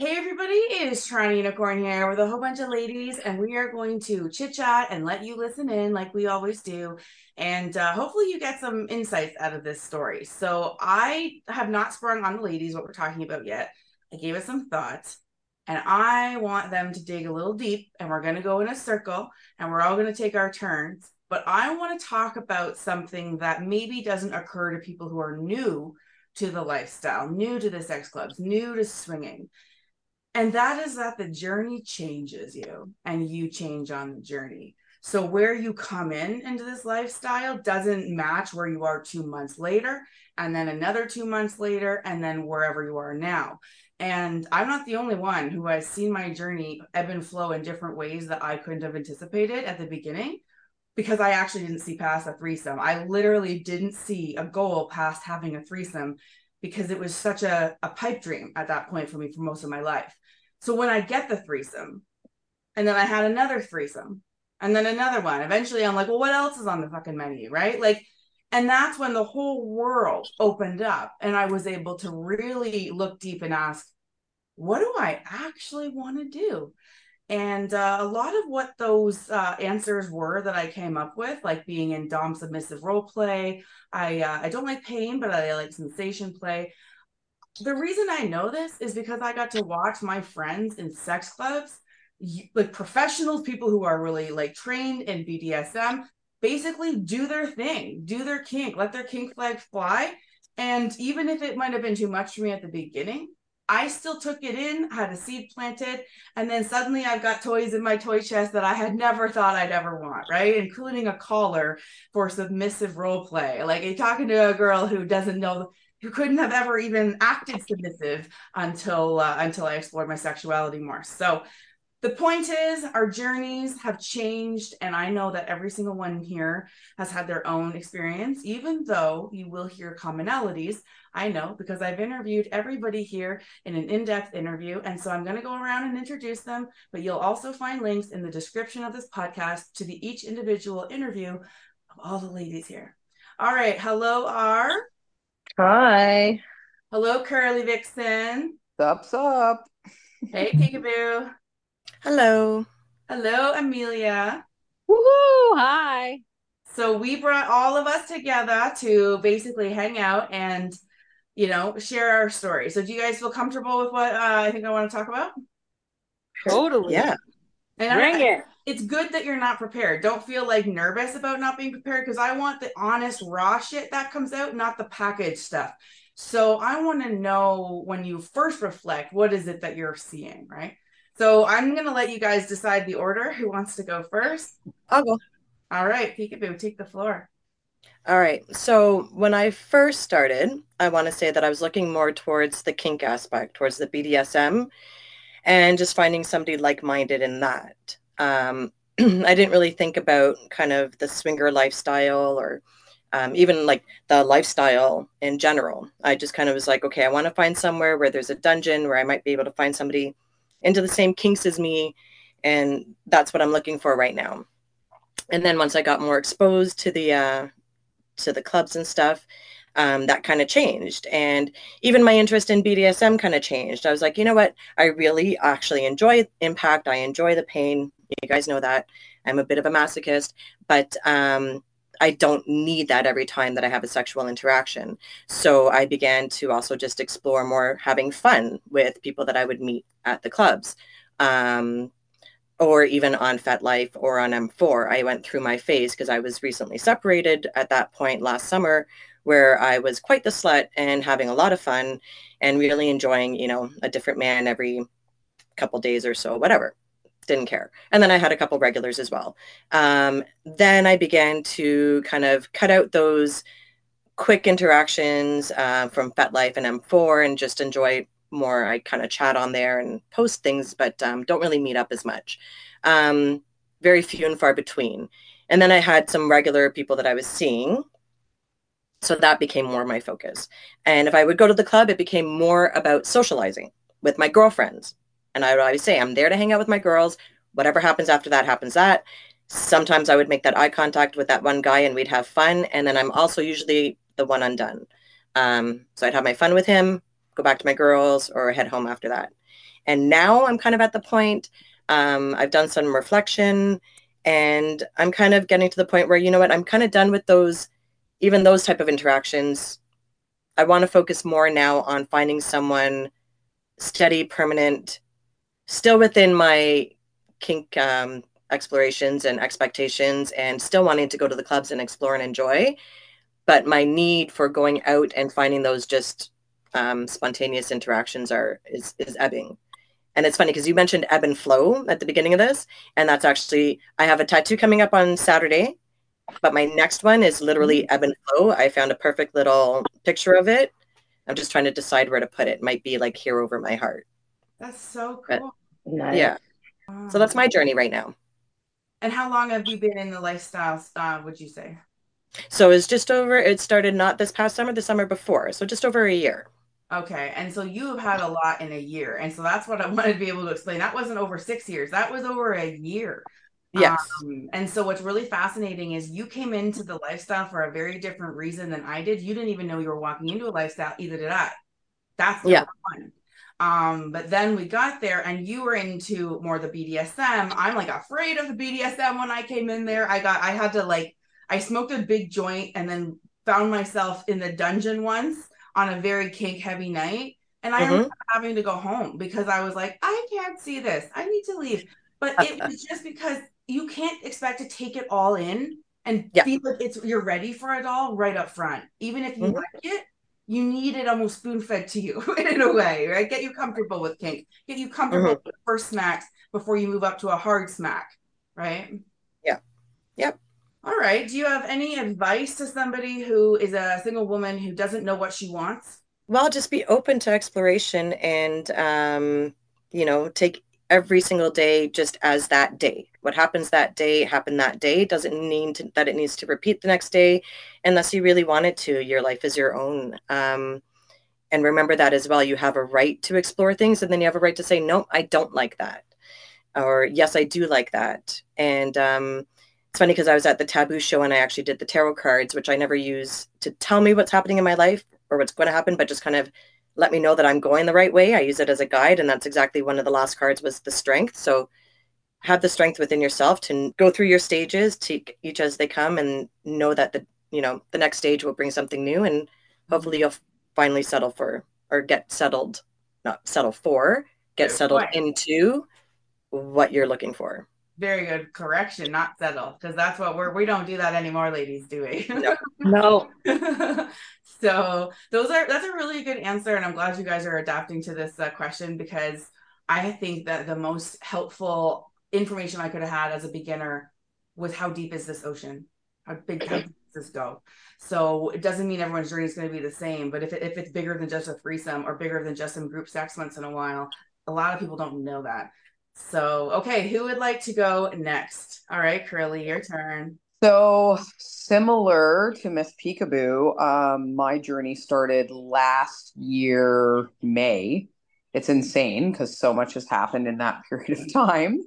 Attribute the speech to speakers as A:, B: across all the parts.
A: Hey everybody, it is Toronto Unicorn here with a whole bunch of ladies, and we are going to chit chat and let you listen in like we always do. And uh, hopefully, you get some insights out of this story. So, I have not sprung on the ladies what we're talking about yet. I gave it some thought, and I want them to dig a little deep, and we're going to go in a circle, and we're all going to take our turns. But I want to talk about something that maybe doesn't occur to people who are new to the lifestyle, new to the sex clubs, new to swinging and that is that the journey changes you and you change on the journey. So where you come in into this lifestyle doesn't match where you are two months later and then another two months later and then wherever you are now. And i'm not the only one who has seen my journey ebb and flow in different ways that i couldn't have anticipated at the beginning because i actually didn't see past a threesome. I literally didn't see a goal past having a threesome because it was such a, a pipe dream at that point for me for most of my life. So when I get the threesome, and then I had another threesome, and then another one, eventually I'm like, well, what else is on the fucking menu? Right. Like, and that's when the whole world opened up and I was able to really look deep and ask, what do I actually want to do? And uh, a lot of what those uh, answers were that I came up with, like being in dom submissive role play, I uh, I don't like pain, but I like sensation play. The reason I know this is because I got to watch my friends in sex clubs, like professionals, people who are really like trained in BDSM, basically do their thing, do their kink, let their kink flag fly. And even if it might have been too much for me at the beginning, I still took it in, had a seed planted, and then suddenly I've got toys in my toy chest that I had never thought I'd ever want, right? Including a collar for submissive role play. Like you're talking to a girl who doesn't know who couldn't have ever even acted submissive until uh, until I explored my sexuality more. So the point is our journeys have changed and i know that every single one here has had their own experience even though you will hear commonalities. I know because i've interviewed everybody here in an in-depth interview and so i'm going to go around and introduce them but you'll also find links in the description of this podcast to the each individual interview of all the ladies here. All right hello r.
B: Hi.
A: Hello curly vixen.
C: Sup, up
A: hey peekaboo
D: Hello.
A: Hello, Amelia.
B: Woohoo! Hi.
A: So we brought all of us together to basically hang out and, you know, share our story. So do you guys feel comfortable with what uh, I think I want to talk about?
B: Totally.
D: Yeah.
A: And
B: Bring
A: I,
B: it.
A: It's good that you're not prepared. Don't feel like nervous about not being prepared because I want the honest, raw shit that comes out, not the packaged stuff. So I want to know when you first reflect, what is it that you're seeing, right? So I'm going to let you guys decide the order. Who wants to go first?
D: I'll go.
A: All right, Peekaboo, take the floor.
D: All right. So when I first started, I want to say that I was looking more towards the kink aspect, towards the BDSM, and just finding somebody like-minded in that. Um, I didn't really think about kind of the swinger lifestyle or um, even like the lifestyle in general. I just kind of was like, okay, I want to find somewhere where there's a dungeon where I might be able to find somebody into the same kinks as me. And that's what I'm looking for right now. And then once I got more exposed to the uh, to the clubs and stuff, um, that kind of changed. And even my interest in BDSM kind of changed. I was like, you know what? I really actually enjoy impact. I enjoy the pain. You guys know that. I'm a bit of a masochist, but um, I don't need that every time that I have a sexual interaction. So I began to also just explore more having fun with people that I would meet at the clubs. Um, or even on FetLife or on M4. I went through my phase because I was recently separated at that point last summer where I was quite the slut and having a lot of fun and really enjoying, you know, a different man every couple days or so, whatever didn't care. And then I had a couple regulars as well. Um, then I began to kind of cut out those quick interactions uh, from FetLife and M4 and just enjoy more. I kind of chat on there and post things, but um, don't really meet up as much. Um, very few and far between. And then I had some regular people that I was seeing. So that became more my focus. And if I would go to the club, it became more about socializing with my girlfriends and I would always say, I'm there to hang out with my girls. Whatever happens after that happens that. Sometimes I would make that eye contact with that one guy and we'd have fun. And then I'm also usually the one undone. Um, so I'd have my fun with him, go back to my girls, or head home after that. And now I'm kind of at the point, um, I've done some reflection and I'm kind of getting to the point where, you know what, I'm kind of done with those, even those type of interactions. I want to focus more now on finding someone steady, permanent, still within my kink um, explorations and expectations and still wanting to go to the clubs and explore and enjoy. But my need for going out and finding those just um, spontaneous interactions are is is ebbing. And it's funny because you mentioned ebb and flow at the beginning of this and that's actually i have a tattoo coming up on saturday but my next one is literally mm-hmm. ebb and flow. I found a perfect little picture of it. I'm just trying to decide where to put it, it might be like here over my heart.
A: That's so cool.
D: but, nice. yeah wow. so that's my journey right now
A: and how long have you been in the lifestyle style, would you say?
D: So it's just over, it started not this past summer, the summer before. So just over a year.
A: Okay. And so you have had a lot in a year. And so that's what I wanted to be able to explain. That wasn't over six years, that was over a year.
D: Yes.
A: Um, and so what's really fascinating is you came into the lifestyle for a very different reason than I did. You didn't even know you were walking into a lifestyle, either did I. That's
D: yeah.
A: one. Um, but then we got there and you were into more the BDSM. I'm like afraid of the BDSM when I came in there. I got I had to like I smoked a big joint and then found myself in the dungeon once on a very kink heavy night. And I mm-hmm. having to go home because I was like, I can't see this. I need to leave. But it was just because you can't expect to take it all in and yeah. feel like it's you're ready for it all right up front. Even if you mm-hmm. like it, you need it almost spoon fed to you in a way, right? Get you comfortable with kink, get you comfortable mm-hmm. with first smacks before you move up to a hard smack, right?
D: Yeah. Yep.
A: All right. Do you have any advice to somebody who is a single woman who doesn't know what she wants?
D: Well, just be open to exploration and, um, you know, take every single day just as that day. What happens that day happened that day. Doesn't mean to, that it needs to repeat the next day, unless you really want it to. Your life is your own. Um, and remember that as well. You have a right to explore things, and then you have a right to say, no, I don't like that. Or, yes, I do like that. And um, it's funny because I was at the Taboo show and I actually did the tarot cards, which I never use to tell me what's happening in my life or what's going to happen, but just kind of let me know that I'm going the right way. I use it as a guide, and that's exactly one of the last cards was the strength. So have the strength within yourself to go through your stages, take each as they come, and know that the you know the next stage will bring something new, and hopefully mm-hmm. you'll finally settle for or get settled, not settle for, get settled into what you're looking for.
A: Very good correction, not settle, because that's what we're we don't do that anymore, ladies, do we?
D: No. no.
A: so those are that's a really good answer, and I'm glad you guys are adapting to this uh, question because I think that the most helpful information I could have had as a beginner was how deep is this ocean? How big how does this go? So it doesn't mean everyone's journey is going to be the same, but if it, if it's bigger than just a threesome or bigger than just some group sex once in a while, a lot of people don't know that. So, okay, who would like to go next? All right, Curly, your turn.
C: So, similar to Miss Peekaboo, um, my journey started last year, May. It's insane because so much has happened in that period of time.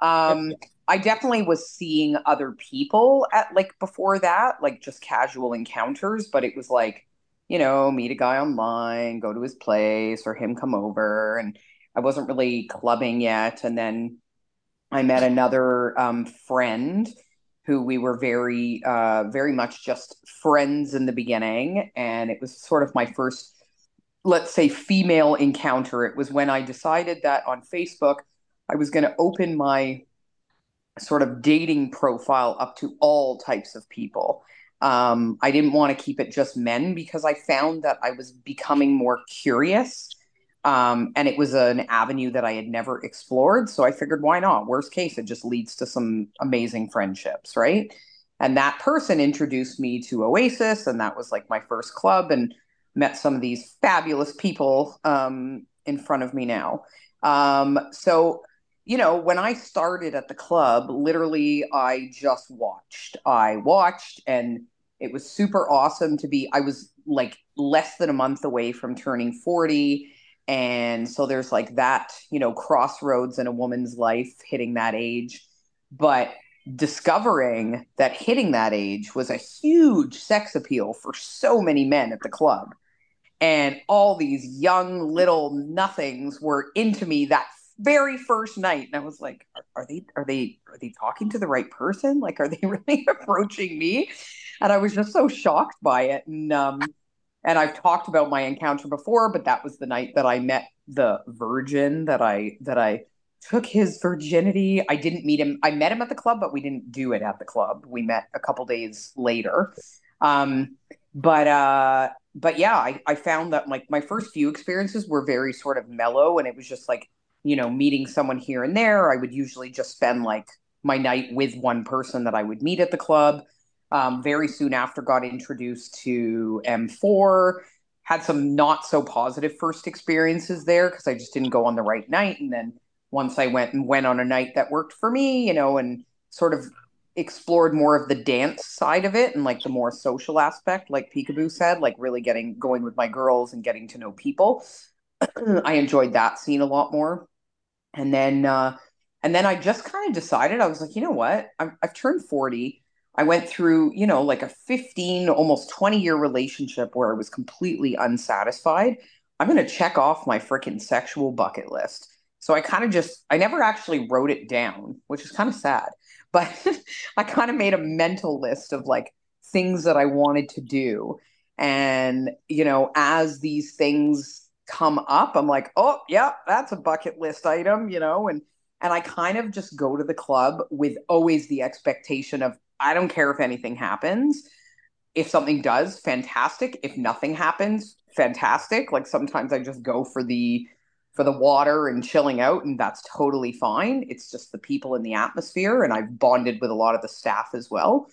C: Um, I definitely was seeing other people at like before that, like just casual encounters, but it was like, you know, meet a guy online, go to his place, or him come over. And I wasn't really clubbing yet. And then I met another um, friend who we were very, uh, very much just friends in the beginning. And it was sort of my first, let's say, female encounter. It was when I decided that on Facebook, I was going to open my sort of dating profile up to all types of people. Um, I didn't want to keep it just men because I found that I was becoming more curious um, and it was an avenue that I had never explored. So I figured, why not? Worst case, it just leads to some amazing friendships, right? And that person introduced me to Oasis, and that was like my first club, and met some of these fabulous people um, in front of me now. Um, so, you know, when I started at the club, literally, I just watched. I watched, and it was super awesome to be. I was like less than a month away from turning 40 and so there's like that you know crossroads in a woman's life hitting that age. But discovering that hitting that age was a huge sex appeal for so many men at the club. And all these young little nothings were into me that very first night. And i was like are, are, they are they are they talking to the right person? Like are they really approaching me? And i was just so shocked by it. And um and i've talked about my encounter before but that was the night that i met the virgin that i that i took his virginity i didn't meet him i met him at the club but we didn't do it at the club we met a couple days later um but uh but yeah I, I found that like my first few experiences were very sort of mellow and it was just like you know, meeting someone here and there. I would usually just spend like my night with one person that I would meet at the club. Um, very soon after, got introduced to M4. Had some not so positive first experiences there because I just didn't go on the right night. And then once I went and went on a night that worked for me, you know, and sort of explored more of the dance side of it and like the more social aspect, like Peekaboo said, like really getting going with my girls and getting to know people. I enjoyed that scene a lot more and then uh, and then I just kind of decided I was like, you know what? I've, I've turned forty. I went through, you know, like a 15, almost 20 year relationship where I was completely unsatisfied. I'm going to check off my freaking sexual bucket list. So I kind of just, I never actually wrote it down, which is kind of sad, but I kind of made a mental list of like things that I wanted to do. And, you know, as these things come up, I'm like, oh, yeah, that's a bucket list item, you know, and and I kind of just go to the club with always the expectation of I don't care if anything happens. If something does, fantastic. If nothing happens, fantastic. Like sometimes I just go for the for the water and chilling out and that's totally fine. It's just the people in the atmosphere and I've bonded with a lot of the staff as well.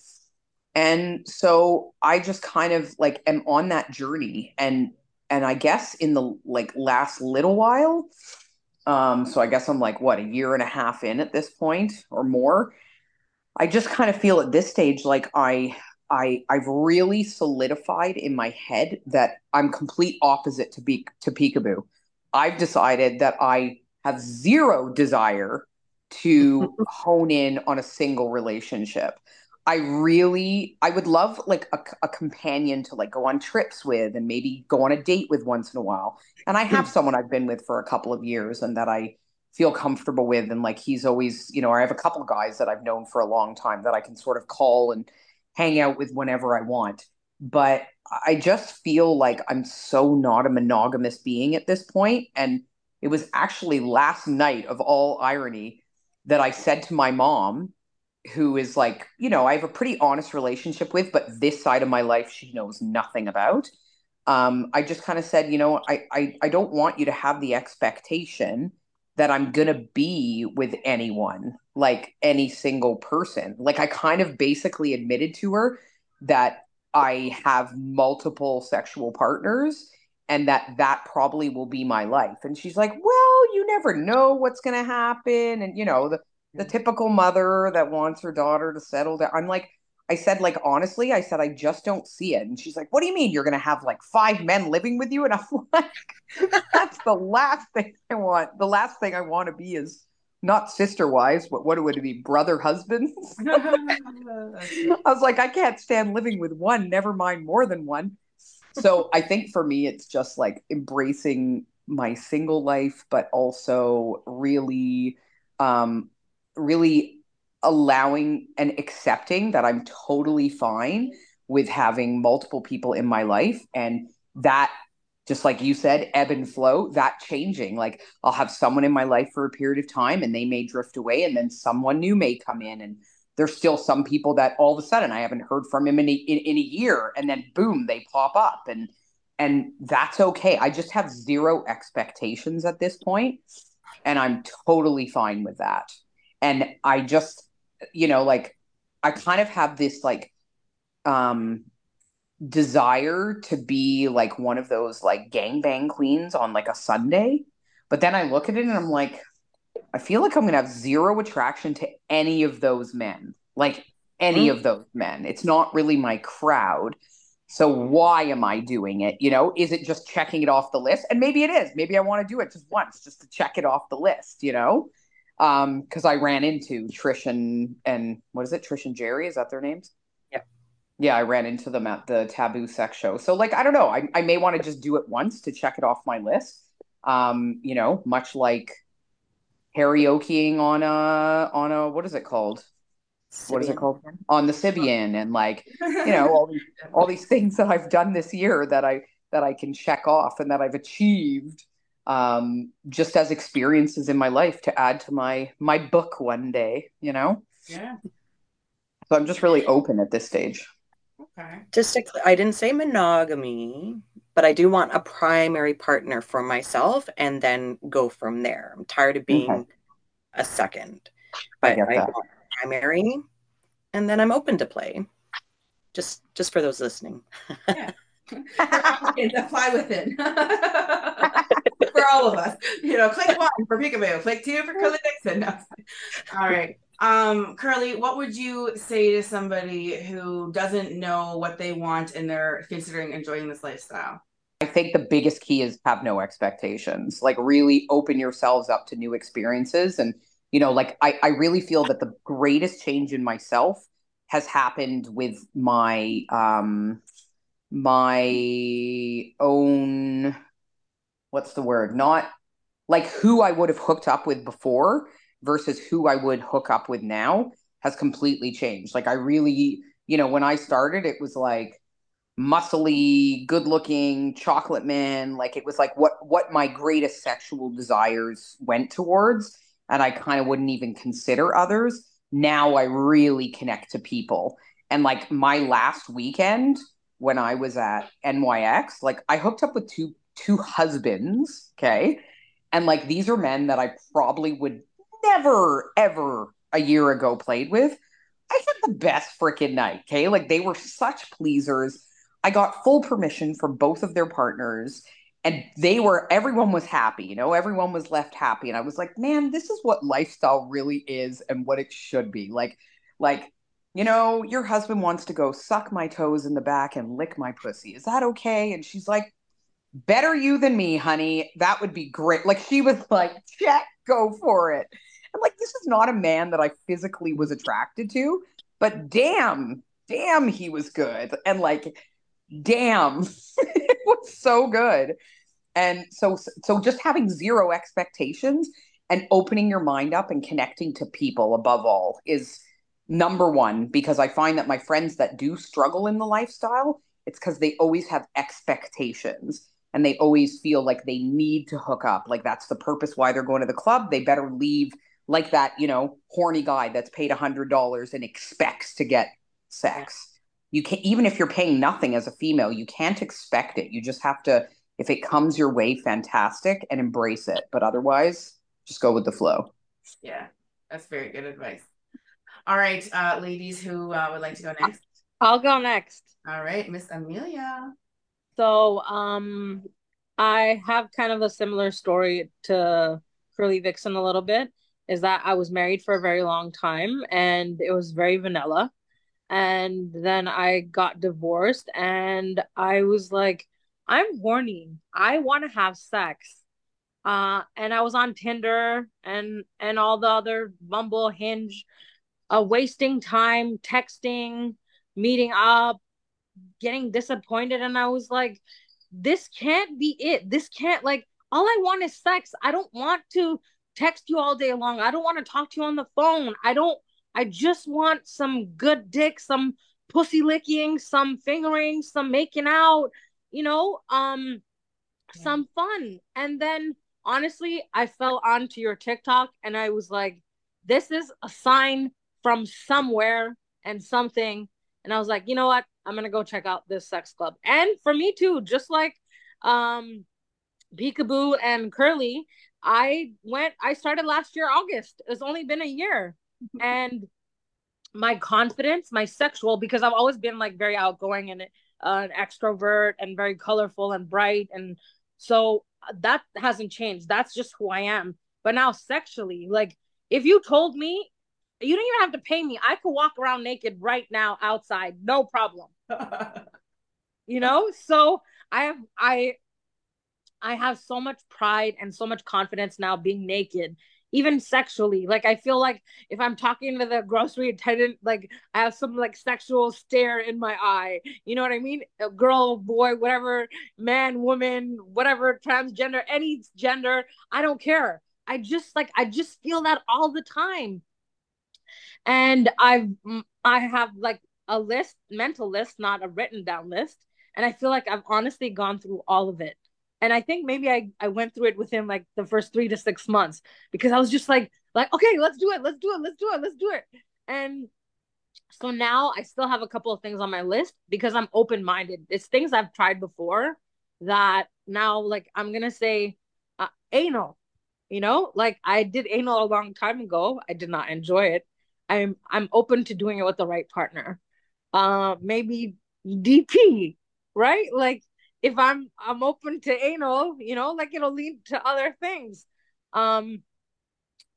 C: And so I just kind of like am on that journey and and I guess in the like last little while, um, so I guess I'm like what a year and a half in at this point or more. I just kind of feel at this stage like I I I've really solidified in my head that I'm complete opposite to be to peekaboo. I've decided that I have zero desire to hone in on a single relationship. I really, I would love like a, a, companion to like go on trips with and maybe go on a date with once in a while. And I have hmm. someone I've been with for a couple of years and that I feel comfortable with. And like he's always, you know, I have a couple of guys that I've known for a long time that I can sort of call and hang out with whenever I want. But I just feel like I'm so not a monogamous being at this point. And it was actually last night of all irony that I said to my mom, who is like, you know, I have a pretty honest relationship with, but this side of my life she knows nothing about. Um, I just kind of said, you know, I, I I don't want you to have the expectation that I'm gonna be with anyone, like any single person. Like I kind of basically admitted to her that I have multiple sexual partners and that that probably will be my life. And she's like, well, you never know what's going to happen. And, you know, the, the mm. typical mother that wants her daughter to settle down. I'm like, I said, like, honestly, I said, I just don't see it. And she's like, what do you mean you're going to have like five men living with you? And I'm like, that's the last thing I want. The last thing I want to be is not sister wives, but what would it be? Brother husbands? I was like, I can't stand living with one, never mind more than one. So I think for me, it's just like embracing my single life, but also really um, really allowing and accepting that I'm totally fine with having multiple people in my life. And that just like you said ebb and flow that changing like I'll have someone in my life for a period of time and they may drift away and then someone new may come in. And there's still some people that all of a sudden I haven't heard from him in a, in, in a year and then boom they pop up. And and that's okay. I just have zero expectations at this point and I'm totally fine with that. And i just you know like i kind of have this like um desire to be like one of those like gangbang queens on like a sunday but then i look at it and i'm like i feel like i'm gonna have zero attraction to any of those men like any mm. of those men. It's not really my crowd. So why am i doing it? You know is it just checking it off the list? And maybe it is. Maybe i want to do it just once just to check it off the list you know um because I ran into Trish and and what is it Trish and Jerry is that their names
D: yeah
C: yeah, I ran into them at the Taboo Sex Show. So, like, I don't know. I, I may want to just do it once to check it off my list. Um, you know, much like karaokeing on a on a what is it called? Sybian. What is it called? On the Sybian and like, you know, all these all these things that I've done this year that I that I can check off and that I've achieved um, just as experiences in my life to add to my my book one day. You know.
A: Yeah.
C: So I'm just really open at this stage.
A: Okay.
D: Just to, I didn't say monogamy, but I do want a primary partner for myself and then go from there. I'm tired of being okay. a second. But I, I want primary and then I'm open to play. Just just for those listening.
A: yeah. apply within. for all of us. You know, click one for Peekaboo, click two for Curly Vixen. No. All right. Um, Curly, what would you say to somebody who doesn't know what they want and they're considering enjoying this lifestyle?
C: I think the biggest key is have no expectations. Like really open yourselves up to new experiences. And, you know, like I, I really feel that the greatest change in myself has happened with my um my own what's the word? Not like who I would have hooked up with before versus who I would hook up with now has completely changed. Like I really, you know, when I started, it was like muscly, good looking, chocolate man. Like it was like what what my greatest sexual desires went towards. And I kind of wouldn't even consider others. Now I really connect to people. And like my last weekend when I was at NYX, like I hooked up with two two husbands, okay? And like these are men that I probably would never, ever a year ago played with. I had the best freaking night. Okay. Like they were such pleasers. I got full permission from both of their partners and they were, everyone was happy. You know, everyone was left happy. And I was like, man, this is what lifestyle really is and what it should be. Like, like, you know, your husband wants to go suck my toes in the back and lick my pussy. Is that okay? And she's like, better you than me, honey. That would be great. Like she was like, check, go for it. And like, this is not a man that I physically was attracted to, but damn, damn, he was good. And like, damn, it was so good. And so, so just having zero expectations and opening your mind up and connecting to people above all is number one, because I find that my friends that do struggle in the lifestyle, it's because they always have expectations and they always feel like they need to hook up. Like that's the purpose why they're going to the club. They better leave like that, you know, horny guy that's paid a hundred dollars and expects to get sex. You can't even if you're paying nothing as a female, you can't expect it. You just have to, if it comes your way, fantastic and embrace it. But otherwise, just go with the flow.
A: Yeah, that's very good advice. All right, uh, ladies who uh, would like to go next.
B: I'll go next.
A: All right, Miss Amelia.
B: So, um, I have kind of a similar story to Curly Vixen a little bit is that I was married for a very long time and it was very vanilla. And then I got divorced and I was like, I'm horny. I want to have sex. Uh, and I was on Tinder and and all the other Bumble, Hinge, uh, wasting time texting, meeting up, getting disappointed. And I was like, this can't be it. This can't like all I want is sex. I don't want to text you all day long. I don't want to talk to you on the phone. I don't, I just want some good dick, some pussy licking, some fingering, some making out, you know, um, yeah. some fun. And then honestly, I fell onto your TikTok and I was like, this is a sign from somewhere and something. And I was like, you know what? I'm gonna go check out this sex club. And for me too, just like um Peekaboo and Curly, I went, I started last year, August. It's only been a year. and my confidence, my sexual, because I've always been like very outgoing and uh, an extrovert and very colorful and bright. And so uh, that hasn't changed. That's just who I am. But now sexually, like if you told me, you don't even have to pay me. I could walk around naked right now outside, no problem. you know? So I have I I have so much pride and so much confidence now being naked even sexually. Like I feel like if I'm talking to the grocery attendant, like I have some like sexual stare in my eye. You know what I mean? A girl, boy, whatever, man, woman, whatever, transgender, any gender, I don't care. I just like I just feel that all the time. And I've I have like a list, mental list, not a written down list. And I feel like I've honestly gone through all of it. And i think maybe i i went through it within like the first three to six months because i was just like like okay let's do it let's do it let's do it let's do it. And so now i still have a couple of things on my list because i'm open-minded. It's things i've tried before that now like i'm gonna say uh, anal you know? Like i did anal a long time ago. I did not enjoy it i'm i'm open to doing it with the right partner uh maybe dp right like if I'm I'm open to anal, you know, like it'll lead to other things. Um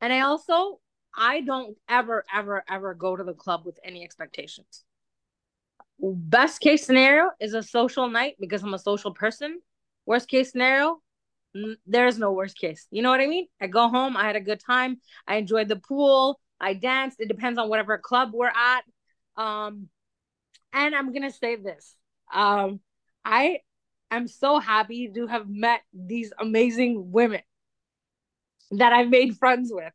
B: and I also I don't ever ever ever go to the club with any expectations. Best case scenario is a social night because I'm a social person. Worst case scenario, there's no worst case. You know what I mean? I go home, I had a good time, I enjoyed the pool, I danced. It depends on whatever club we're at. Um and I'm to say this. Um I I'm so happy to have met these amazing women that I've made friends with,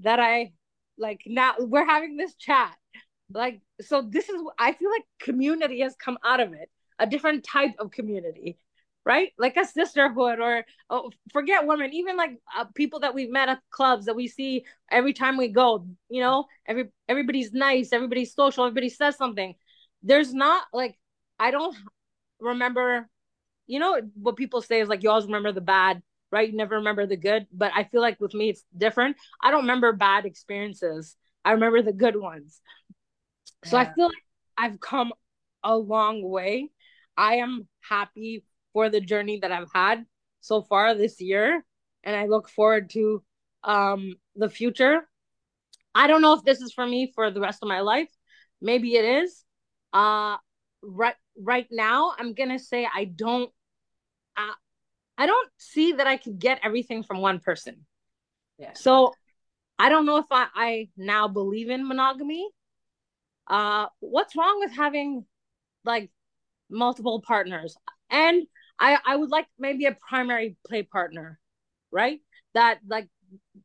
B: that I like now we're having this chat. Like, so this is, I feel like community has come out of it, a different type of community, right? Like a sisterhood or oh, forget women, even like uh, people that we've met at clubs that we see every time we go, you know, every, everybody's nice, everybody's social, everybody says something. There's not like, I don't remember you know what people say is like you always remember the bad right you never remember the good but i feel like with me it's different i don't remember bad experiences i remember the good ones yeah. so i feel like i've come a long way i am happy for the journey that i've had so far this year and i look forward to um the future i don't know if this is for me for the rest of my life maybe it is uh right right now i'm gonna say i don't I, I don't see that I could get everything from one person. Yeah. So I don't know if I, I now believe in monogamy. Uh, what's wrong with having like multiple partners? And I, I would like maybe a primary play partner, right? That like,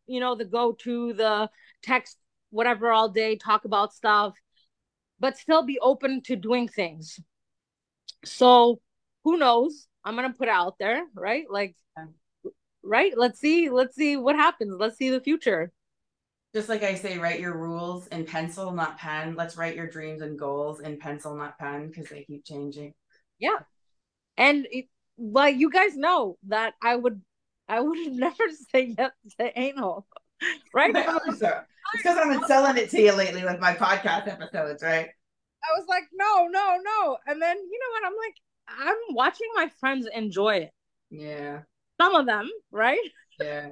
B: you know, the go to the text, whatever all day, talk about stuff, but still be open to doing things. So who knows? I'm gonna put out there, right? Like, right? Let's see, let's see what happens. Let's see the future.
A: Just like I say, write your rules in pencil, not pen. Let's write your dreams and goals in pencil, not pen, because they keep changing.
B: Yeah, and it, well, you guys know that I would, I would never say yes to anal, right?
A: it's because I've been selling it to you lately with my podcast episodes, right?
B: I was like, no, no, no, and then you know what? I'm like, I'm watching my friends enjoy it.
A: Yeah.
B: Some of them, right?
A: Yeah.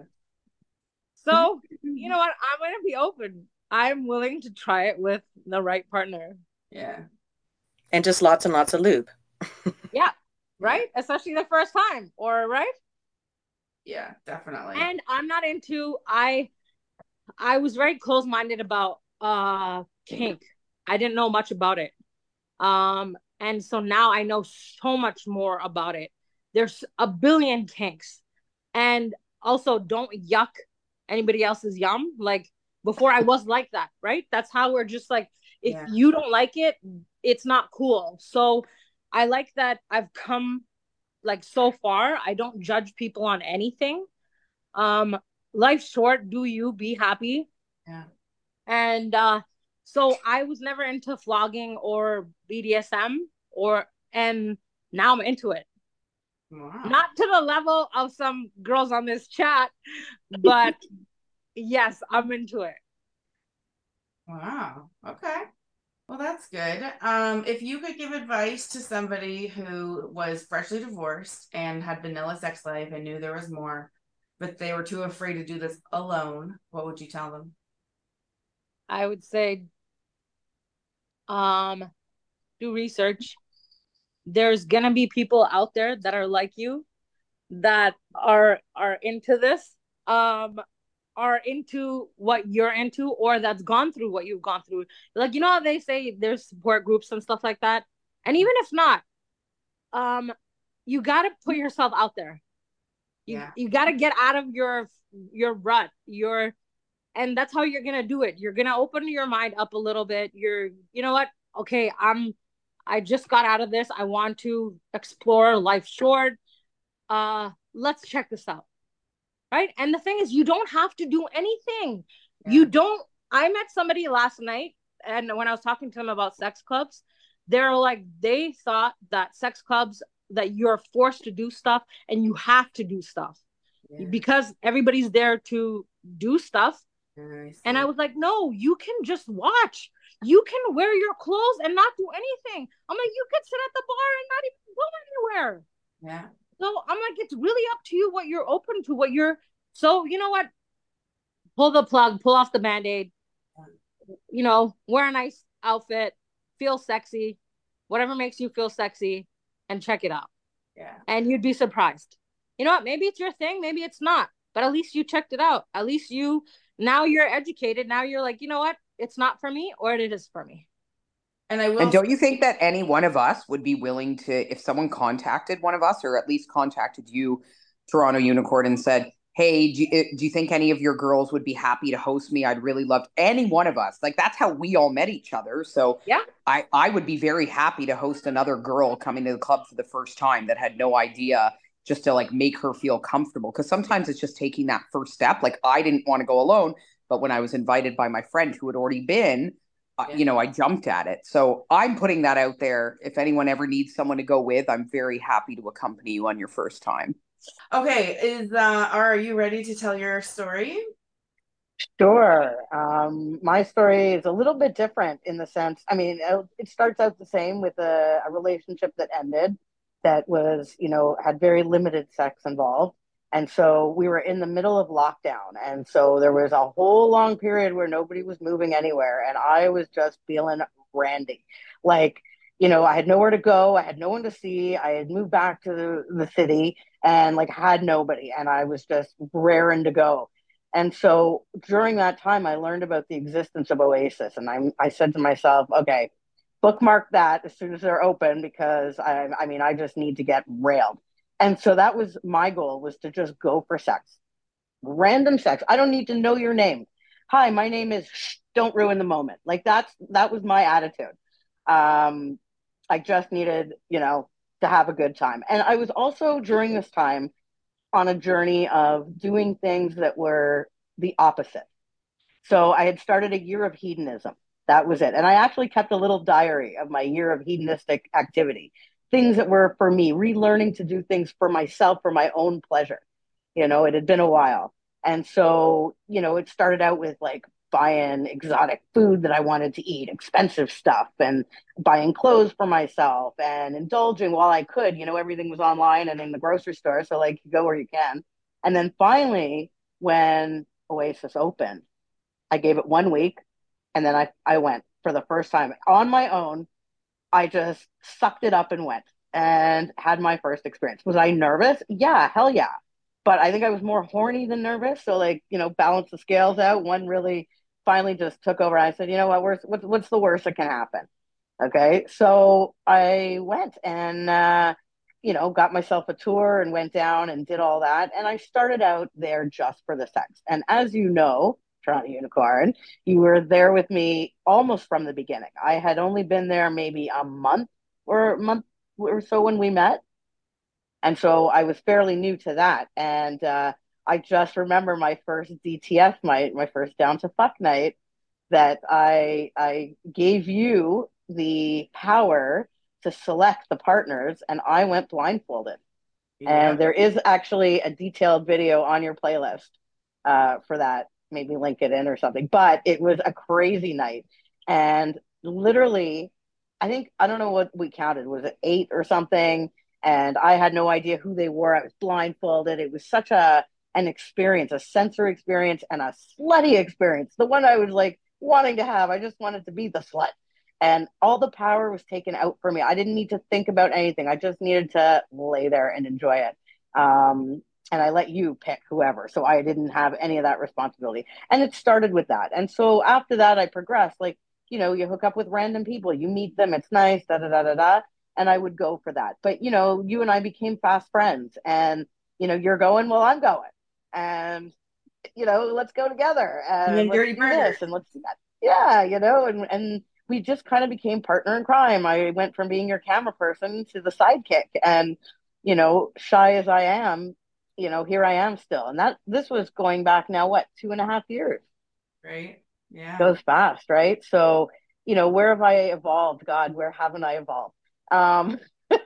B: so, you know what? I'm going to be open. I'm willing to try it with the right partner.
A: Yeah.
D: And just lots and lots of lube.
B: yeah. Right? Especially the first time, or right?
A: Yeah, definitely.
B: And I'm not into I I was very close-minded about uh kink. I didn't know much about it. Um and so now I know so much more about it. There's a billion kinks. And also don't yuck anybody else's yum. Like before I was like that, right? That's how we're just like if yeah. you don't like it, it's not cool. So I like that I've come like so far. I don't judge people on anything. Um life's short, do you be happy?
A: Yeah.
B: And uh so I was never into flogging or BDSM or and now I'm into it. Wow. Not to the level of some girls on this chat, but yes, I'm into it.
A: Wow. Okay. Well, that's good. Um, if you could give advice to somebody who was freshly divorced and had vanilla sex life and knew there was more, but they were too afraid to do this alone, what would you tell them?
B: I would say um do research there's gonna be people out there that are like you that are are into this um are into what you're into or that's gone through what you've gone through. Like you know how they say there's support groups and stuff like that. And even if not, um, you got to put yourself out there. You, yeah. you got to get out of your your rut. Your and that's how you're gonna do it. You're gonna open your mind up a little bit. You're you know what? Okay, I'm I just got out of this. I want to explore life short. Uh, let's check this out right? And the thing is, you don't have to do anything. Yeah. You don't. I met somebody last night, and when I was talking to them about sex clubs, they're like, they thought that sex clubs that you're forced to do stuff and you have to do stuff yeah. because everybody's there to do stuff. I and I was like, no, you can just watch. You can wear your clothes and not do anything. I'm like, you can sit at the bar and not even go anywhere.
A: Yeah.
B: So I'm like, it's really up to you what you're open to, what you're. So you know what? Pull the plug, pull off the band aid. You know, wear a nice outfit, feel sexy, whatever makes you feel sexy, and check it out.
A: Yeah.
B: And you'd be surprised. You know what? Maybe it's your thing, maybe it's not. But at least you checked it out. At least you now you're educated. Now you're like, you know what? It's not for me, or it is for me.
C: And I will. And don't you think that any one of us would be willing to, if someone contacted one of us, or at least contacted you, Toronto Unicorn, and said, "Hey, do you, eh, do you think any of your girls would be happy to host me? I'd really love any one of us. Like that's how we all met each other. So
B: yeah,
C: I I would be very happy to host another girl coming to the club for the first time that had no idea." just to like make her feel comfortable because sometimes it's just taking that first step like i didn't want to go alone but when i was invited by my friend who had already been yeah. you know, I jumped at it. So I'm putting that out there. If anyone ever needs someone to go with, I'm very happy to accompany you on your first time.
A: Okay, is uh are you ready to tell your story?
E: Sure. Um, my story is a little bit different in the sense, I mean, it starts out the same with a, a relationship that ended that was, you know, had very limited sex involved. And so we were in the middle of lockdown. And so there was a whole long period where nobody was moving anywhere. And I was just feeling randy. Like, you know, I had nowhere to go. I had no one to see. I had moved back to the, the city and like had nobody. And I was just raring to go. And so during that time, I learned about the existence of Oasis. And I, I said to myself, okay, bookmark that as soon as they're open because I, I mean, I just need to get railed. And so that was my goal was to just go for sex. Random sex. I don't need to know your name. Hi, my name is Shh, don't ruin the moment. Like that's that was my attitude. Um I just needed, you know, to have a good time. And I was also during this time on a journey of doing things that were the opposite. So I had started a year of hedonism. That was it. And I actually kept a little diary of my year of hedonistic activity things that were for me, relearning to do things for myself for my own pleasure. You know, it had been a while. And so, you know, it started out with like buying exotic food that I wanted to eat, expensive stuff, and buying clothes for myself and indulging while I could. You know, everything was online and in the grocery store. So, like, you go where you can. And then finally, when Oasis opened, I gave it one week and then I, I went for the first time on my own I just sucked it up and went and had my first experience. Was I nervous? Yeah, hell yeah. But I think I was more horny than nervous. So like, you know, balance the scales out. One really finally just took over. I said, you know what, what's, what's the worst that can happen? Okay. So I went and, uh, you know, got myself a tour and went down and did all that. And I started out there just for the sex. And as you know, Toronto Unicorn. You were there with me almost from the beginning. I had only been there maybe a month or a month or so when we met. And so I was fairly new to that. And uh, I just remember my first DTF night, my first down to fuck night, that I I gave you the power to select the partners and I went blindfolded. Yeah. And there is actually a detailed video on your playlist uh, for that maybe link it in or something. But it was a crazy night. And literally, I think, I don't know what we counted, was it eight or something? And I had no idea who they were. I was blindfolded. It was such a an experience, a sensory experience and a slutty experience. The one I was like wanting to have. I just wanted to be the slut. And all the power was taken out for me. I didn't need to think about anything. I just needed to lay there and enjoy it. Um, and I let you pick whoever. So I didn't have any of that responsibility. And it started with that. And so after that, I progressed. Like, you know, you hook up with random people, you meet them, it's nice, da da da da da. And I would go for that. But, you know, you and I became fast friends. And, you know, you're going, well, I'm going. And, you know, let's go together. And,
A: and
E: let's do this and let's do that. Yeah, you know, and, and we just kind of became partner in crime. I went from being your camera person to the sidekick. And, you know, shy as I am, you know, here I am still. And that this was going back now, what, two and a half years?
A: Right. Yeah.
E: Goes fast, right? So, you know, where have I evolved? God, where haven't I evolved? Um,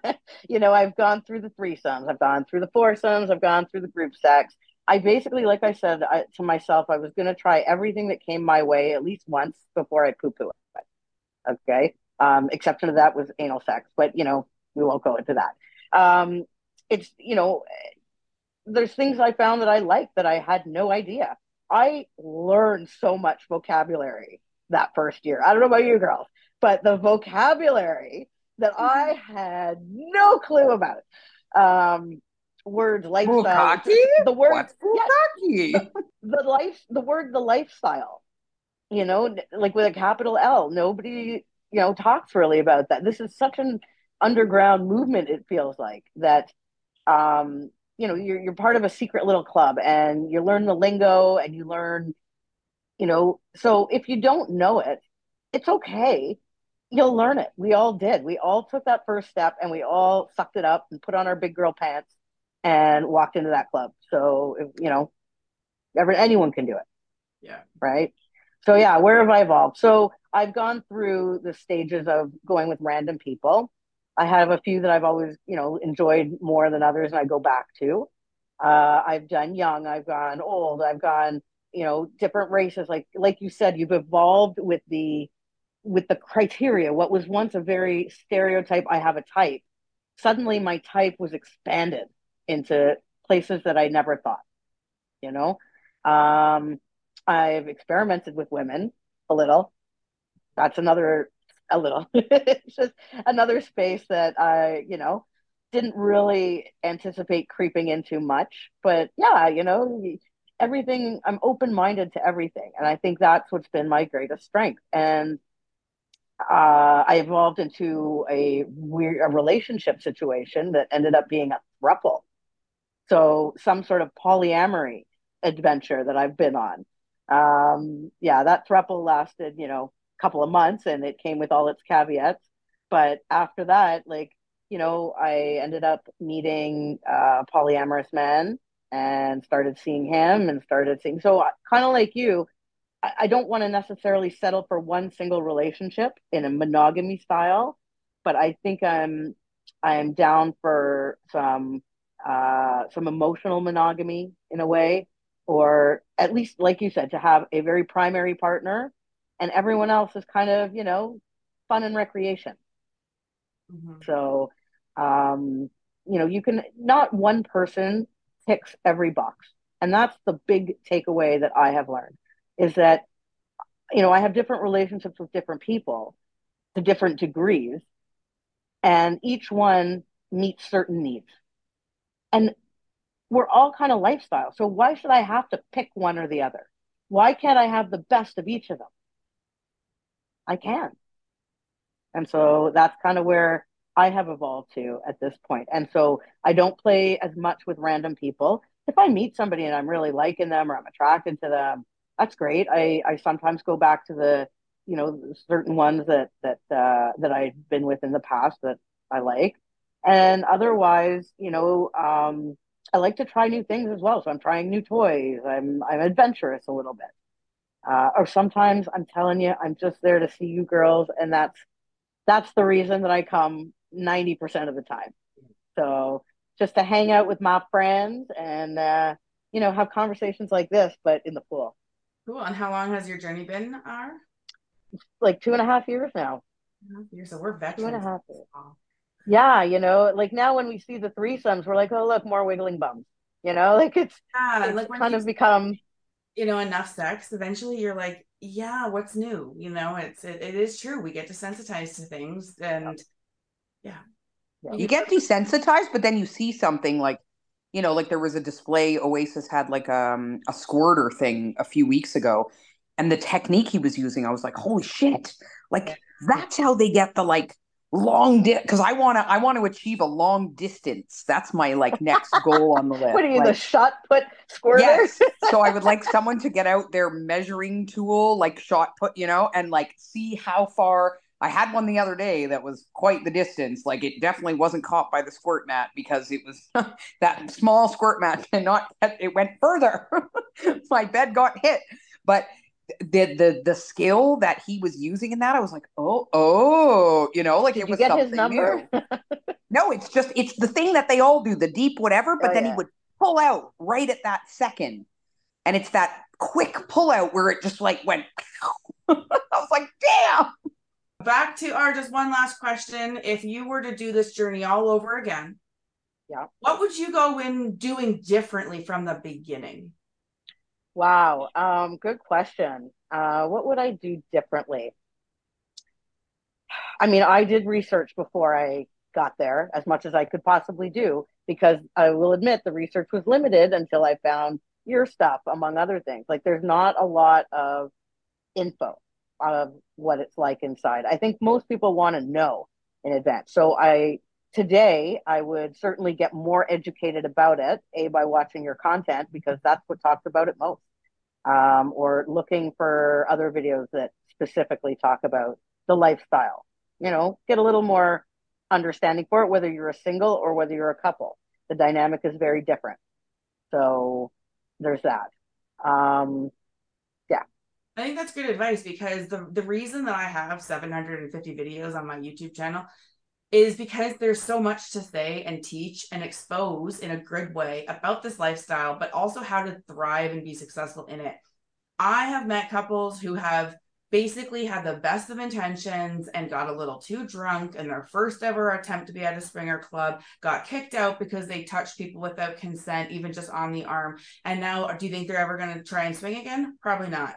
E: you know, I've gone through the threesomes, I've gone through the foursomes, I've gone through the group sex. I basically, like I said I, to myself, I was going to try everything that came my way at least once before I poo poo it. Okay. Um, exception of that was anal sex, but you know, we won't go into that. Um, it's, you know, there's things I found that I like that I had no idea. I learned so much vocabulary that first year. I don't know about you girls, but the vocabulary that I had no clue about. Um, words, lifestyle. The word, yes, the life, the word, the lifestyle. You know, like with a capital L. Nobody, you know, talks really about that. This is such an underground movement. It feels like that. Um, you know you're you're part of a secret little club and you learn the lingo and you learn you know so if you don't know it it's okay. You'll learn it. We all did. We all took that first step and we all sucked it up and put on our big girl pants and walked into that club. So if, you know ever anyone can do it.
A: Yeah.
E: Right? So yeah where have i evolved? So i've gone through the stages of going with random people I have a few that I've always, you know, enjoyed more than others, and I go back to. Uh, I've done young, I've gone old, I've gone, you know, different races. Like like you said, you've evolved with the with the criteria. What was once a very stereotype, I have a type. Suddenly, my type was expanded into places that I never thought. You know, um, I've experimented with women a little. That's another a little. it's just another space that I, you know, didn't really anticipate creeping into much. But yeah, you know, everything, I'm open minded to everything. And I think that's what's been my greatest strength. And uh, I evolved into a weird a relationship situation that ended up being a thruple. So some sort of polyamory adventure that I've been on. Um, yeah, that thruple lasted, you know, couple of months and it came with all its caveats. But after that, like, you know, I ended up meeting a polyamorous man and started seeing him and started seeing. So, kind of like you, I, I don't want to necessarily settle for one single relationship in a monogamy style, but I think I'm I'm down for some uh, some emotional monogamy in a way, or at least, like you said, to have a very primary partner and everyone else is kind of you know fun and recreation. Mm-hmm. so um you know you can not one person ticks every box. And that's the big takeaway that i have learned is that you know i have different relationships with different people to different degrees and each one meets certain needs. And we're all kind of lifestyle so why should i have to pick one or the other? Why can't i have the best of each of them I can. And so that's kind of where I have evolved to at this point. And so I don't play as much with random people. If I meet somebody and I'm really liking them or I'm attracted to them, that's great. I, I sometimes go back to the, you know, certain ones that that uh, that I've been with in the past that I like. And otherwise, you know, um, I like to try new things as well. So I'm trying new toys. I'm I'm adventurous a little bit. Uh, or sometimes I'm telling you, I'm just there to see you girls, and that's that's the reason that I come 90% of the time. So just to hang out with my friends and uh, you know have conversations like this, but in the pool.
A: Cool. And how long has your journey been? Are
E: like two and a half years now.
A: Years, so we're veterans.
E: Two and a half years. Yeah, you know, like now when we see the threesomes, we're like, oh look, more wiggling bums. You know, like it's, yeah, it's like kind of become
A: you know enough sex eventually you're like yeah what's new? You know it's it, it is true we get desensitized to things and yeah.
C: You get desensitized but then you see something like you know, like there was a display Oasis had like um a squirter thing a few weeks ago and the technique he was using, I was like, holy shit. Like that's how they get the like long di because I wanna I want to achieve a long distance. That's my like next goal on the list.
E: What are you,
C: like,
E: the shot put squirter?
C: Yes. so I would like someone to get out their measuring tool, like shot put, you know, and like see how far. I had one the other day that was quite the distance. Like it definitely wasn't caught by the squirt mat because it was that small squirt mat and not it went further. My bed got hit. But the the the skill that he was using in that, I was like, oh, oh, you know, like
E: Did
C: it
E: you
C: was
E: get
C: something
E: his number?
C: new. No, it's just it's the thing that they all do, the deep whatever, but
E: Oh,
C: then
E: yeah.
C: he would pull out right at that second. And it's that quick pull out where it just like went I was like, damn.
A: Back to our just one last question. If you were to do this journey all over again,
E: Yeah.
A: what would you go in doing differently from the beginning?
E: Wow. Um, good question. Uh, what would I do differently? I mean, I did research before I got there as much as I could possibly do because I will admit the research was limited until I found your stuff, among other things. Like, there's not a lot of info of what it's like inside. I think most people want to know in advance. So I today I would certainly get more educated about it, a by watching your content because that's what talks about it most, um, or looking for other videos that specifically talk about the lifestyle. You know, get a little more understanding for it, whether you're a single or whether you're a couple. The dynamic is very different. So there's that. Um, Yeah.
A: I think that's good advice because the the reason that I have 750 videos on my YouTube channel is because there's so much to say and teach and expose in a good way about this lifestyle, but also how to thrive and be successful in it. I have met couples who have basically had the best of intentions and got a little too drunk in their first ever attempt to be at a swinger club, got kicked out because they touched people without consent, even just on the arm. And now, do you think they're ever going to try and swing again? Probably not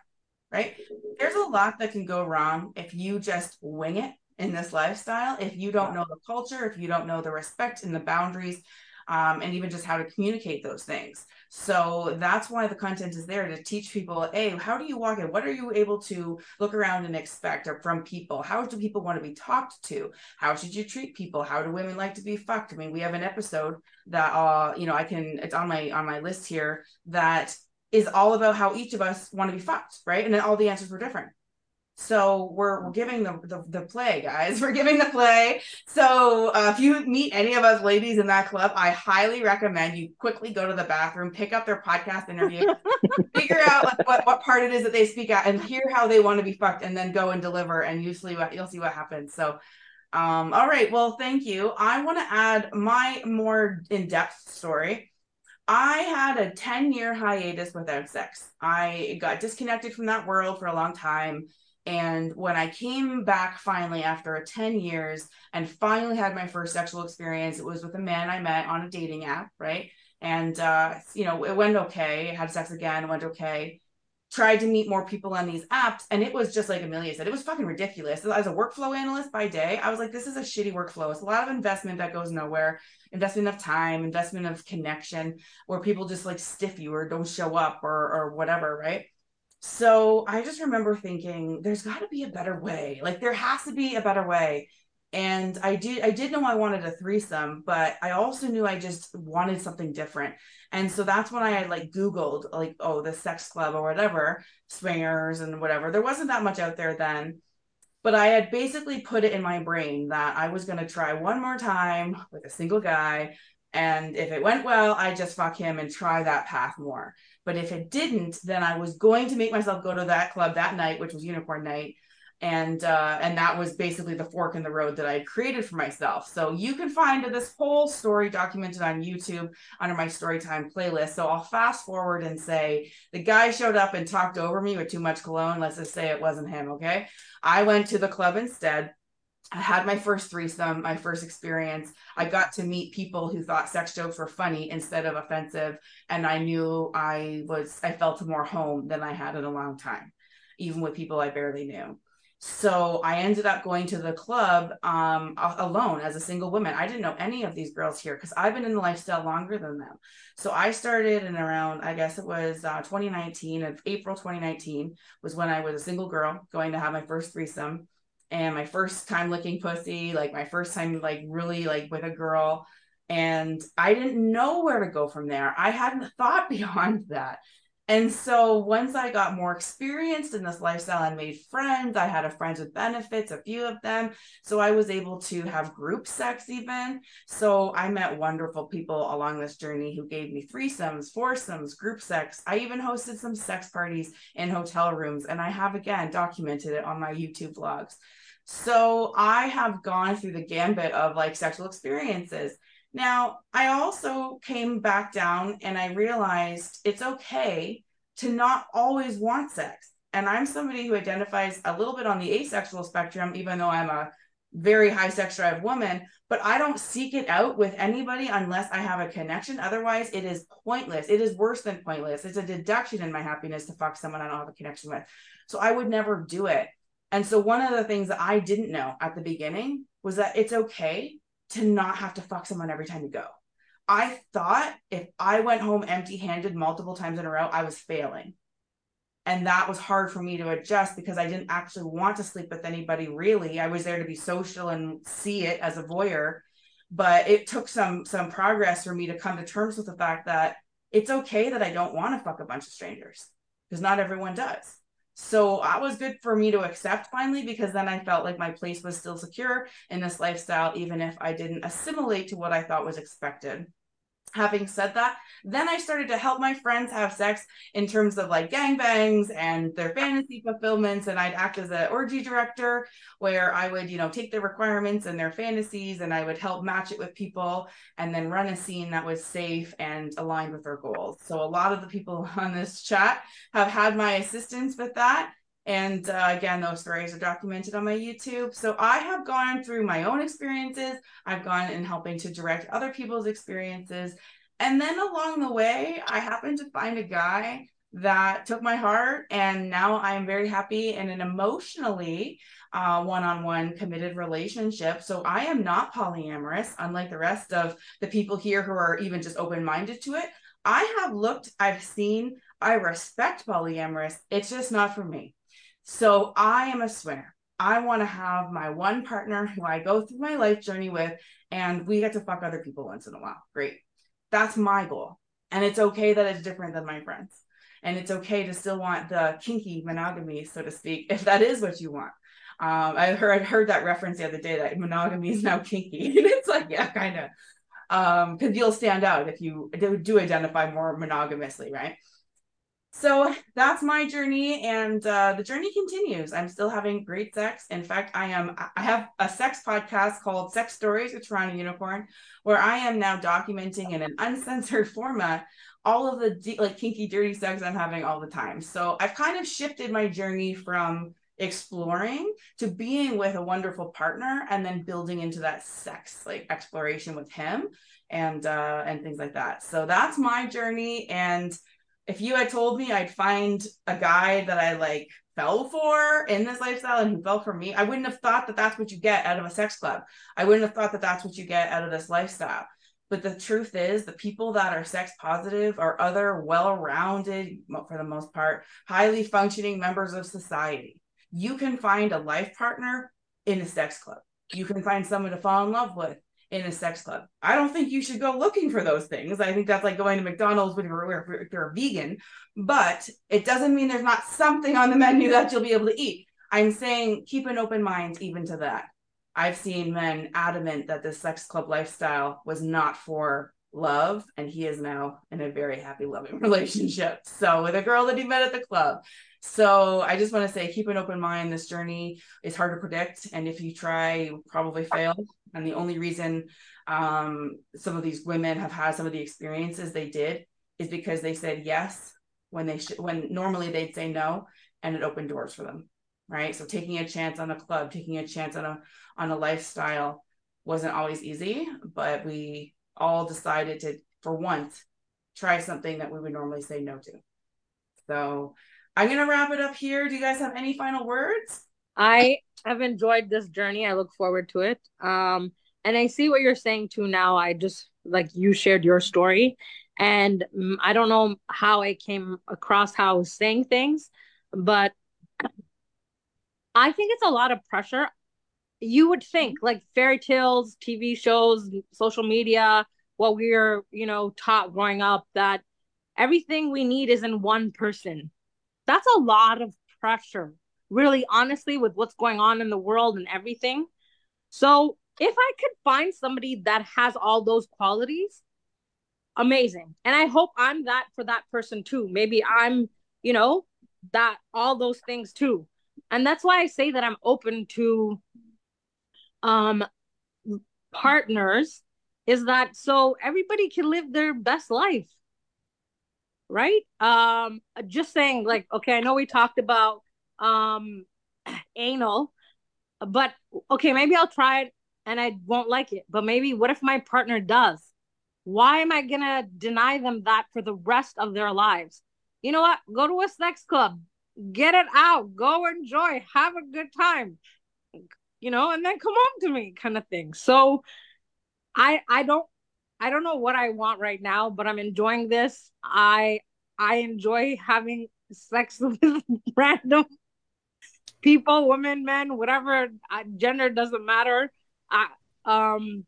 A: right? There's a lot that can go wrong if you just wing it in this lifestyle, if you don't know the culture, if you don't know the respect and the boundaries, um, and even just how to communicate those things. So that's why the content is there to teach people, hey, how do you walk in? What are you able to look around and expect from people? How do people want to be talked to? How should you treat people? How do women like to be fucked? I mean, we have an episode that uh, you know, I can it's on my on my list here that is all about how each of us want to be fucked, right? And then all the answers were different. So we're we're giving the the, the play, guys. We're giving the play. So uh, if you meet any of us ladies in that club, I highly recommend you quickly go to the bathroom, pick up their podcast interview, figure out like, what what part it is that they speak at, and hear how they want to be fucked, and then go and deliver, and usually what you'll see what happens. So. Um, all right. Well, thank you. I want to add my more in depth story. I had a 10 year hiatus without sex. I got disconnected from that world for a long time. And when I came back finally after 10 years and finally had my first sexual experience, it was with a man I met on a dating app, right? And, uh, you know, it went okay. Had sex again, went okay. Tried to meet more people on these apps, and it was just like Amelia said, it was fucking ridiculous. As a workflow analyst by day, I was like, this is a shitty workflow. It's a lot of investment that goes nowhere investment of time, investment of connection, where people just like stiff you or don't show up or or whatever, right? So I just remember thinking, there's got to be a better way. Like there has to be a better way. And I did I did know I wanted a threesome, but I also knew I just wanted something different. And so that's when I like Googled like, oh, the sex club or whatever, swingers and whatever. There wasn't that much out there then but I had basically put it in my brain that I was going to try one more time with a single guy. And if it went well, I just fuck him and try that path more. But if it didn't, then I was going to make myself go to that club that night, which was Unicorn Night. And uh, and that was basically the fork in the road that I had created for myself. So you can find this whole story documented on YouTube under my Storytime playlist. So I'll fast forward and say the guy showed up and talked over me with too much cologne. Let's just say it wasn't him. Okay. I went to the club instead. I had my first threesome, my first experience. I got to meet people who thought sex jokes were funny instead of offensive. And I knew I was, I felt more home than I had in a long time, even with people I barely knew. So I ended up going to the club um, alone as a single woman. I didn't know any of these girls here because I've been in the lifestyle longer than them. So I started in around, I guess it was uh, 2019, of April 2019 was when I was a single girl going to have my first threesome and my first time licking pussy, like my first time, like really like with a girl. And I didn't know where to go from there. I hadn't thought beyond that. And so once I got more experienced in this lifestyle and made friends, I had a friends with benefits, a few of them. So I was able to have group sex even. So I met wonderful people along this journey who gave me threesomes, foursomes, group sex. I even hosted some sex parties in hotel rooms. And I have again documented it on my YouTube vlogs. So I have gone through the gambit of like sexual experiences. Now, I also came back down and I realized it's okay to not always want sex. And I'm somebody who identifies a little bit on the asexual spectrum, even though I'm a very high sex drive woman, but I don't seek it out with anybody unless I have a connection. Otherwise, it is pointless. It is worse than pointless. It's a deduction in my happiness to fuck someone I don't have a connection with. So I would never do it. And so one of the things that I didn't know at the beginning was that it's okay to not have to fuck someone every time you go. I thought if I went home empty handed multiple times in a row, I was failing. And that was hard for me to adjust because I didn't actually want to sleep with anybody really. I was there to be social and see it as a voyeur. But it took some some progress for me to come to terms with the fact that it's okay that I don't want to fuck a bunch of strangers because not everyone does. So that was good for me to accept finally because then I felt like my place was still secure in this lifestyle, even if I didn't assimilate to what I thought was expected having said that, then I started to help my friends have sex in terms of like gangbangs and their fantasy fulfillments. And I'd act as an orgy director where I would, you know, take their requirements and their fantasies and I would help match it with people and then run a scene that was safe and aligned with their goals. So a lot of the people on this chat have had my assistance with that. And uh, again, those stories are documented on my YouTube. So I have gone through my own experiences. I've gone in helping to direct other people's experiences. And then along the way, I happened to find a guy that took my heart. And now I am very happy in an emotionally one on one committed relationship. So I am not polyamorous, unlike the rest of the people here who are even just open minded to it. I have looked, I've seen, I respect polyamorous. It's just not for me. So I am a swinger. I want to have my one partner who I go through my life journey with, and we get to fuck other people once in a while. Great. That's my goal. And it's okay that it's different than my friends. And it's okay to still want the kinky monogamy, so to speak, if that is what you want. Um, I heard I heard that reference the other day that monogamy is now kinky. and it's like, yeah, kind of. Um, because you'll stand out if you do identify more monogamously, right? So that's my journey and uh, the journey continues. I'm still having great sex. In fact i am i have a sex podcast called sex stories with toronto unicorn where i am now documenting in an uncensored format all of the like kinky dirty sex i'm having all the time. So i've kind of shifted my journey from exploring to being with a wonderful partner and then building into that sex like exploration with him and uh and things like that. So that's my journey and if you had told me I'd find a guy that I like fell for in this lifestyle and who fell for me, I wouldn't have thought that that's what you get out of a sex club. I wouldn't have thought that that's what you get out of this lifestyle. But the truth is, the people that are sex positive are other well rounded, for the most part, highly functioning members of society. You can find a life partner in a sex club. You can find someone to fall in love with in a sex club. I don't think you should go looking for those things. I think that's like going to McDonald's when you're, if you're a vegan, but it doesn't mean there's not something on the menu that you'll be able to eat. I'm saying keep an open mind even to that. I've seen men adamant that the sex club lifestyle was not for love, and he is now in a very happy, loving relationship. So, with a girl that he met at the club. So, I just want to say keep an open mind. This journey is hard to predict, and if you try, you probably fail. And the only reason um, some of these women have had some of the experiences they did is because they said yes when they should, when normally they'd say no, and it opened doors for them. Right. So taking a chance on a club, taking a chance on a on a lifestyle wasn't always easy, but we all decided to, for once, try something that we would normally say no to. So I'm gonna wrap it up here. Do you guys have any final words?
B: I have enjoyed this journey. I look forward to it. Um, and I see what you're saying too now. I just like you shared your story, and mm, I don't know how I came across how I was saying things, but I think it's a lot of pressure. You would think like fairy tales, TV shows, social media, what we are, you know, taught growing up that everything we need is in one person. That's a lot of pressure, really, honestly, with what's going on in the world and everything. So if I could find somebody that has all those qualities, amazing. And I hope I'm that for that person too. Maybe I'm, you know, that all those things too. And that's why I say that I'm open to um partners is that so everybody can live their best life. Right? Um just saying like okay, I know we talked about um anal, but okay, maybe I'll try it and I won't like it. But maybe what if my partner does? Why am I to deny them that for the rest of their lives? You know what? Go to a sex club, get it out, go enjoy, have a good time, you know, and then come home to me kind of thing. So I I don't I don't know what I want right now, but I'm enjoying this. I I enjoy having sex with random people, women, men, whatever gender doesn't matter. I, um,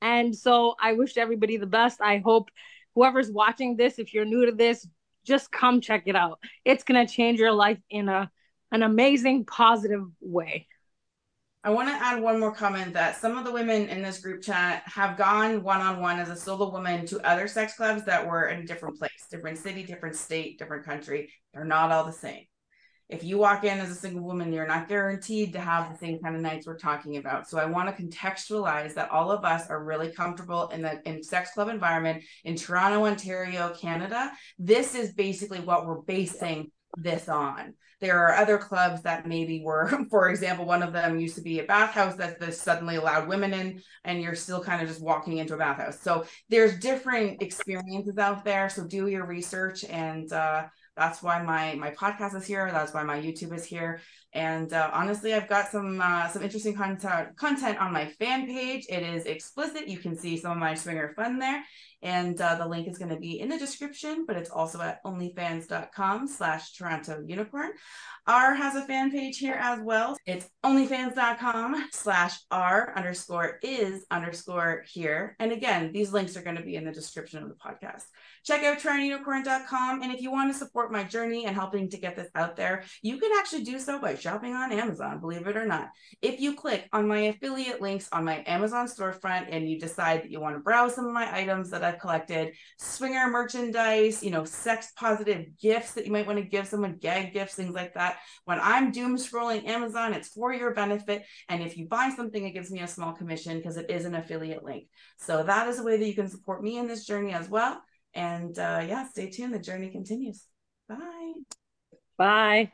B: and so I wish everybody the best. I hope whoever's watching this, if you're new to this, just come check it out. It's gonna change your life in a an amazing, positive way.
A: I want to add one more comment that some of the women in this group chat have gone one on one as a solo woman to other sex clubs that were in a different place, different city, different state, different country. They're not all the same if you walk in as a single woman, you're not guaranteed to have the same kind of nights we're talking about. So I want to contextualize that all of us are really comfortable in the in sex club environment in Toronto, Ontario, Canada. This is basically what we're basing this on. There are other clubs that maybe were, for example, one of them used to be a bathhouse that this suddenly allowed women in, and you're still kind of just walking into a bathhouse. So there's different experiences out there. So do your research and uh, that's why my my podcast is here. That's why my youtube is here. And uh, honestly i've got some uh, some interesting content content on my fan page. It is explicit. You can see some of my swinger fun there. And uh, the link is going to be in the description but it's also at onlyfans.com slash toronto unicorn. R has a fan page here as well. It's onlyfans.com slash r underscore is underscore here. And again these links are going to be in the description of the podcast check out tryunicorn.com and if you want to support my journey and helping to get this out there you can actually do so by shopping on amazon believe it or not if you click on my affiliate links on my amazon storefront and you decide that you want to browse some of my items that I've collected, swinger merchandise, you know, sex positive gifts that you might want to give someone, gag gifts, things like that. When I'm doom scrolling Amazon, it's for your benefit. And if you buy something, it gives me a small commission because it is an affiliate link. So that is a way that you can support me in this journey as well. And uh, yeah, stay tuned. The journey continues. Bye.
B: Bye.